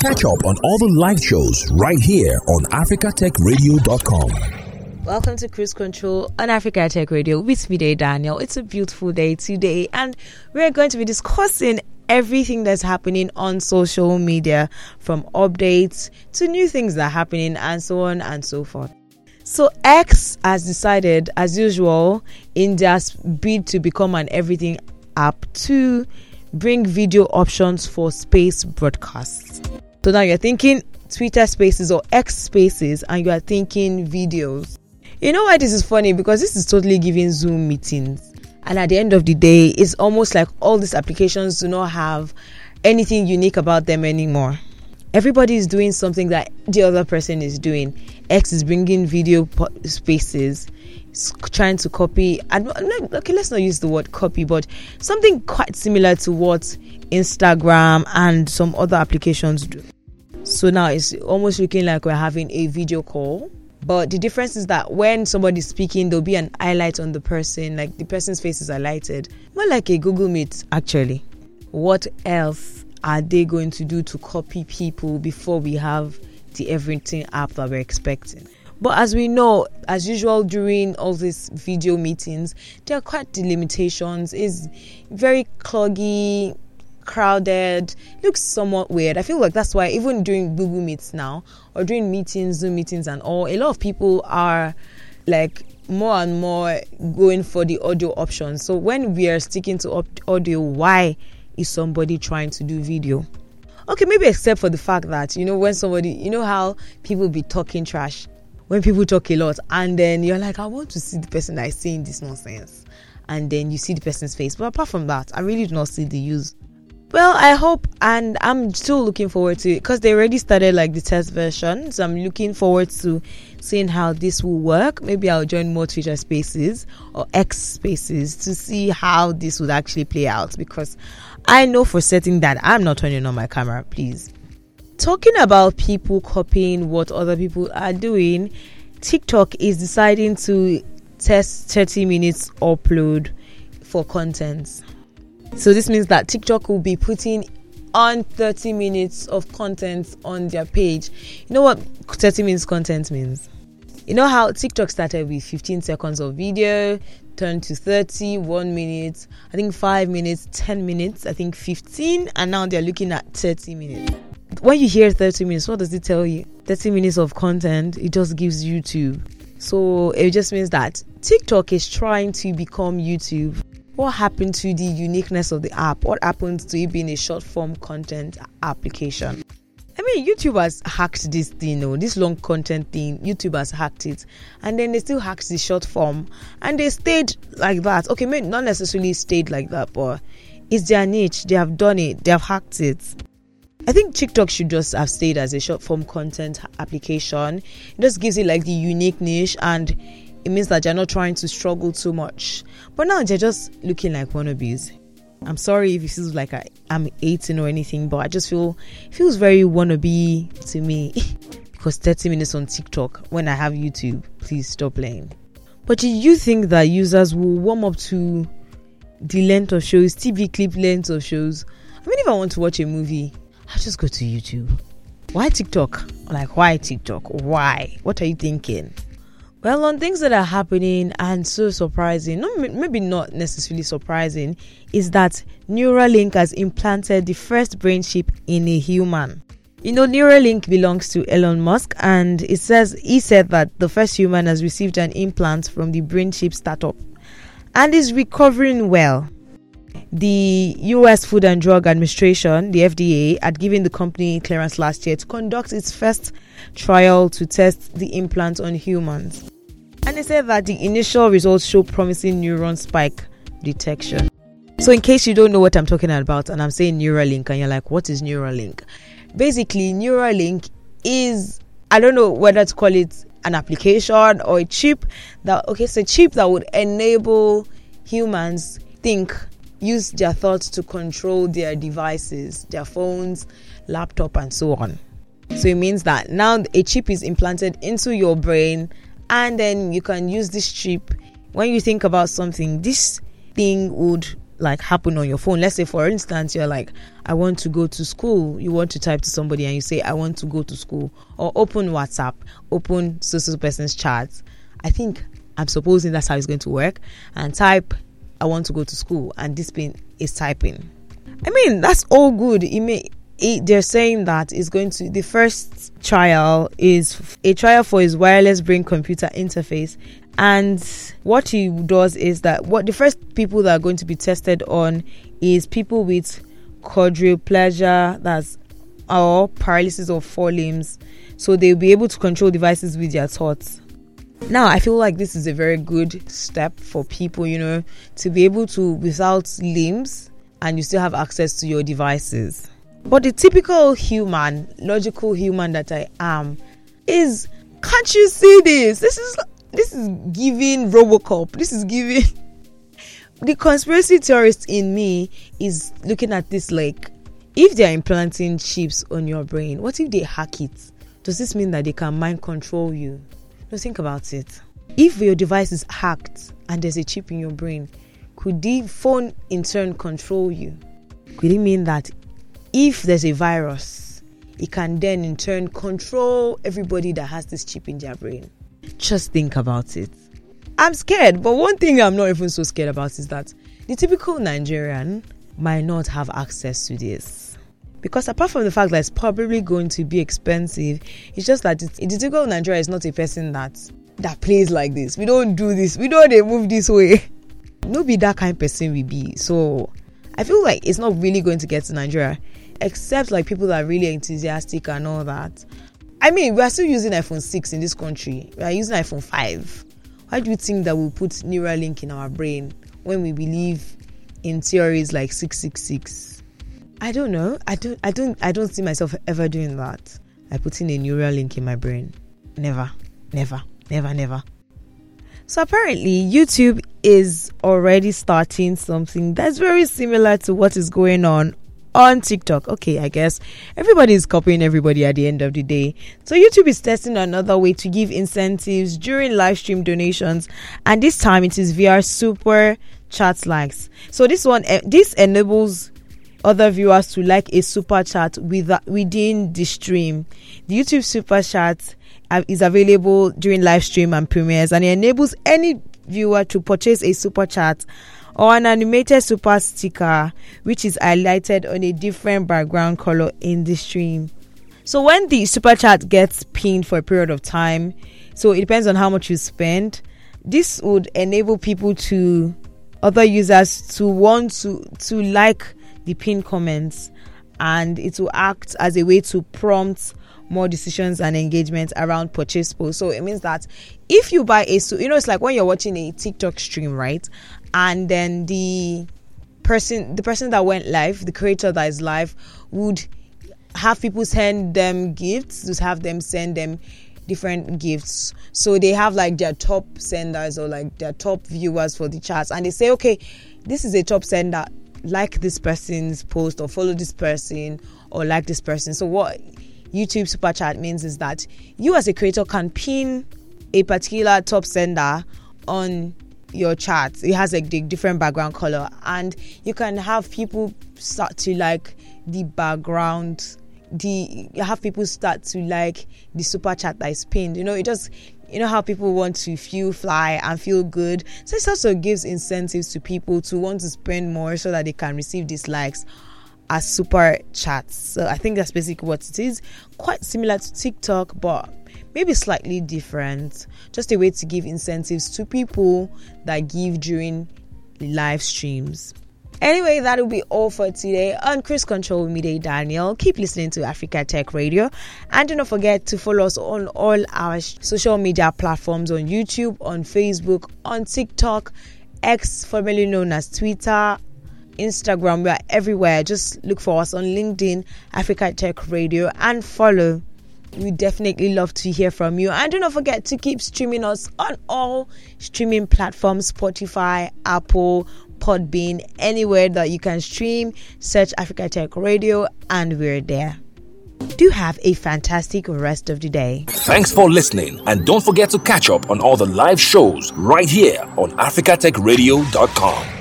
Catch up on all the live shows right here on africatechradio.com. Welcome to Cruise Control on Africa Tech Radio with me, Day Daniel. It's a beautiful day today, and we're going to be discussing everything that's happening on social media from updates to new things that are happening, and so on and so forth. So, X has decided, as usual, in their bid to become an everything app, to bring video options for space broadcasts. So now you're thinking Twitter spaces or X spaces and you are thinking videos. You know why this is funny? Because this is totally giving Zoom meetings. And at the end of the day, it's almost like all these applications do not have anything unique about them anymore. Everybody is doing something that the other person is doing. X is bringing video spaces, trying to copy. Okay, let's not use the word copy, but something quite similar to what Instagram and some other applications do. So now it's almost looking like we're having a video call. But the difference is that when somebody's speaking, there'll be an highlight on the person, like the person's face is highlighted. More like a Google Meet, actually. What else are they going to do to copy people before we have the everything app that we're expecting? But as we know, as usual during all these video meetings, there are quite the limitations. It's very cloggy, crowded, looks somewhat weird. I feel like that's why even during Google Meets now or during meetings, Zoom meetings and all, a lot of people are like more and more going for the audio option. So when we are sticking to audio, why is somebody trying to do video? Okay, maybe except for the fact that you know when somebody, you know how people be talking trash when people talk a lot and then you're like, I want to see the person that is saying this nonsense. And then you see the person's face. But apart from that, I really do not see the use well, I hope, and I'm still looking forward to it because they already started like the test version. So I'm looking forward to seeing how this will work. Maybe I'll join more Twitter spaces or X spaces to see how this would actually play out because I know for certain that I'm not turning on my camera, please. Talking about people copying what other people are doing, TikTok is deciding to test 30 minutes upload for content. So this means that TikTok will be putting on 30 minutes of content on their page. You know what 30 minutes content means? You know how TikTok started with 15 seconds of video, turned to 30, 1 minute, I think 5 minutes, 10 minutes, I think 15, and now they're looking at 30 minutes. When you hear 30 minutes, what does it tell you? 30 minutes of content, it just gives YouTube. So it just means that TikTok is trying to become YouTube what happened to the uniqueness of the app? What happened to it being a short form content application? I mean, YouTube has hacked this thing, you know, this long content thing. YouTube has hacked it, and then they still hacked the short form, and they stayed like that. Okay, maybe not necessarily stayed like that, but it's their niche. They have done it. They have hacked it. I think TikTok should just have stayed as a short form content application. It just gives it like the unique niche and it means that they're not trying to struggle too much. But now they're just looking like wannabes. I'm sorry if it feels like I, am 18 or anything, but I just feel it feels very wannabe to me. because 30 minutes on TikTok when I have YouTube, please stop playing. But do you think that users will warm up to the length of shows, TV clip length of shows? I mean, if I want to watch a movie, I'll just go to YouTube. Why TikTok? Like, why TikTok? Why? What are you thinking? Well, on things that are happening and so surprising, no, maybe not necessarily surprising, is that Neuralink has implanted the first brain chip in a human. You know, Neuralink belongs to Elon Musk, and it says he said that the first human has received an implant from the brain chip startup and is recovering well. The US Food and Drug Administration, the FDA, had given the company clearance last year to conduct its first trial to test the implant on humans. And they said that the initial results show promising neuron spike detection. So, in case you don't know what I'm talking about, and I'm saying Neuralink, and you're like, what is Neuralink? Basically, Neuralink is, I don't know whether to call it an application or a chip that, okay, it's a chip that would enable humans think use their thoughts to control their devices, their phones, laptop, and so on. So it means that now a chip is implanted into your brain, and then you can use this chip when you think about something. This thing would like happen on your phone. Let's say, for instance, you're like, I want to go to school. You want to type to somebody and you say, I want to go to school, or open WhatsApp, open social person's chat. I think I'm supposing that's how it's going to work, and type, I want to go to school, and this pin is typing. I mean, that's all good. It may it, they're saying that it's going to the first trial is a trial for his wireless brain computer interface. And what he does is that what the first people that are going to be tested on is people with quadriplegia that's or paralysis of four limbs. So they'll be able to control devices with their thoughts. Now i feel like this is a very good step for people you know to be able to without limbs and you still have access to your devices but the typical human, logical human that I am, is can't you see this? This is this is giving Robocop. This is giving the conspiracy theorist in me is looking at this like if they are implanting chips on your brain, what if they hack it? Does this mean that they can mind control you? No, think about it. If your device is hacked and there's a chip in your brain, could the phone in turn control you? Could it mean that if there's a virus, it can then in turn control everybody that has this chip in their brain. Just think about it. I'm scared, but one thing I'm not even so scared about is that the typical Nigerian might not have access to this. Because apart from the fact that it's probably going to be expensive, it's just that it's, the typical Nigerian is not a person that that plays like this. We don't do this. We don't move this way. No be that kind of person we be. So I feel like it's not really going to get to Nigeria except like people that are really enthusiastic and all that. I mean, we are still using iPhone 6 in this country. We are using iPhone 5. Why do you think that we'll put Neuralink in our brain when we believe in theories like 666? I don't know. I don't I don't I don't see myself ever doing that. Like putting a Neuralink in my brain. Never. Never. Never, never. So apparently YouTube is already starting something that's very similar to what is going on on TikTok. Okay, I guess everybody is copying everybody at the end of the day. So YouTube is testing another way to give incentives during live stream donations, and this time it is via super chat likes. So this one eh, this enables other viewers to like a super chat with, within the stream. The YouTube super chat uh, is available during live stream and premieres, and it enables any viewer to purchase a super chat or an animated super sticker which is highlighted on a different background color in the stream. So when the super chat gets pinned for a period of time, so it depends on how much you spend, this would enable people to other users to want to to like the pinned comments and it will act as a way to prompt more decisions and engagement around purchase posts. So it means that if you buy a, suit, you know, it's like when you're watching a TikTok stream, right? And then the person, the person that went live, the creator that is live, would have people send them gifts, just have them send them different gifts. So they have like their top senders or like their top viewers for the charts, and they say, okay, this is a top sender. Like this person's post or follow this person or like this person. So what YouTube Super Chat means is that you as a creator can pin a particular top sender on your chat. It has like the different background color, and you can have people start to like the background. The have people start to like the super chat that is pinned. You know, it just you know how people want to feel fly and feel good. So it also gives incentives to people to want to spend more so that they can receive these likes as super chats. So I think that's basically what it is. Quite similar to TikTok, but maybe slightly different. Just a way to give incentives to people that give during live streams. Anyway, that'll be all for today on Cruise Control with me, Daniel. Keep listening to Africa Tech Radio. And do not forget to follow us on all our social media platforms on YouTube, on Facebook, on TikTok, X, formerly known as Twitter, Instagram. We are everywhere. Just look for us on LinkedIn, Africa Tech Radio, and follow. We definitely love to hear from you. And do not forget to keep streaming us on all streaming platforms Spotify, Apple, Podbean, anywhere that you can stream. Search Africa Tech Radio, and we're there. Do have a fantastic rest of the day. Thanks for listening, and don't forget to catch up on all the live shows right here on africatechradio.com.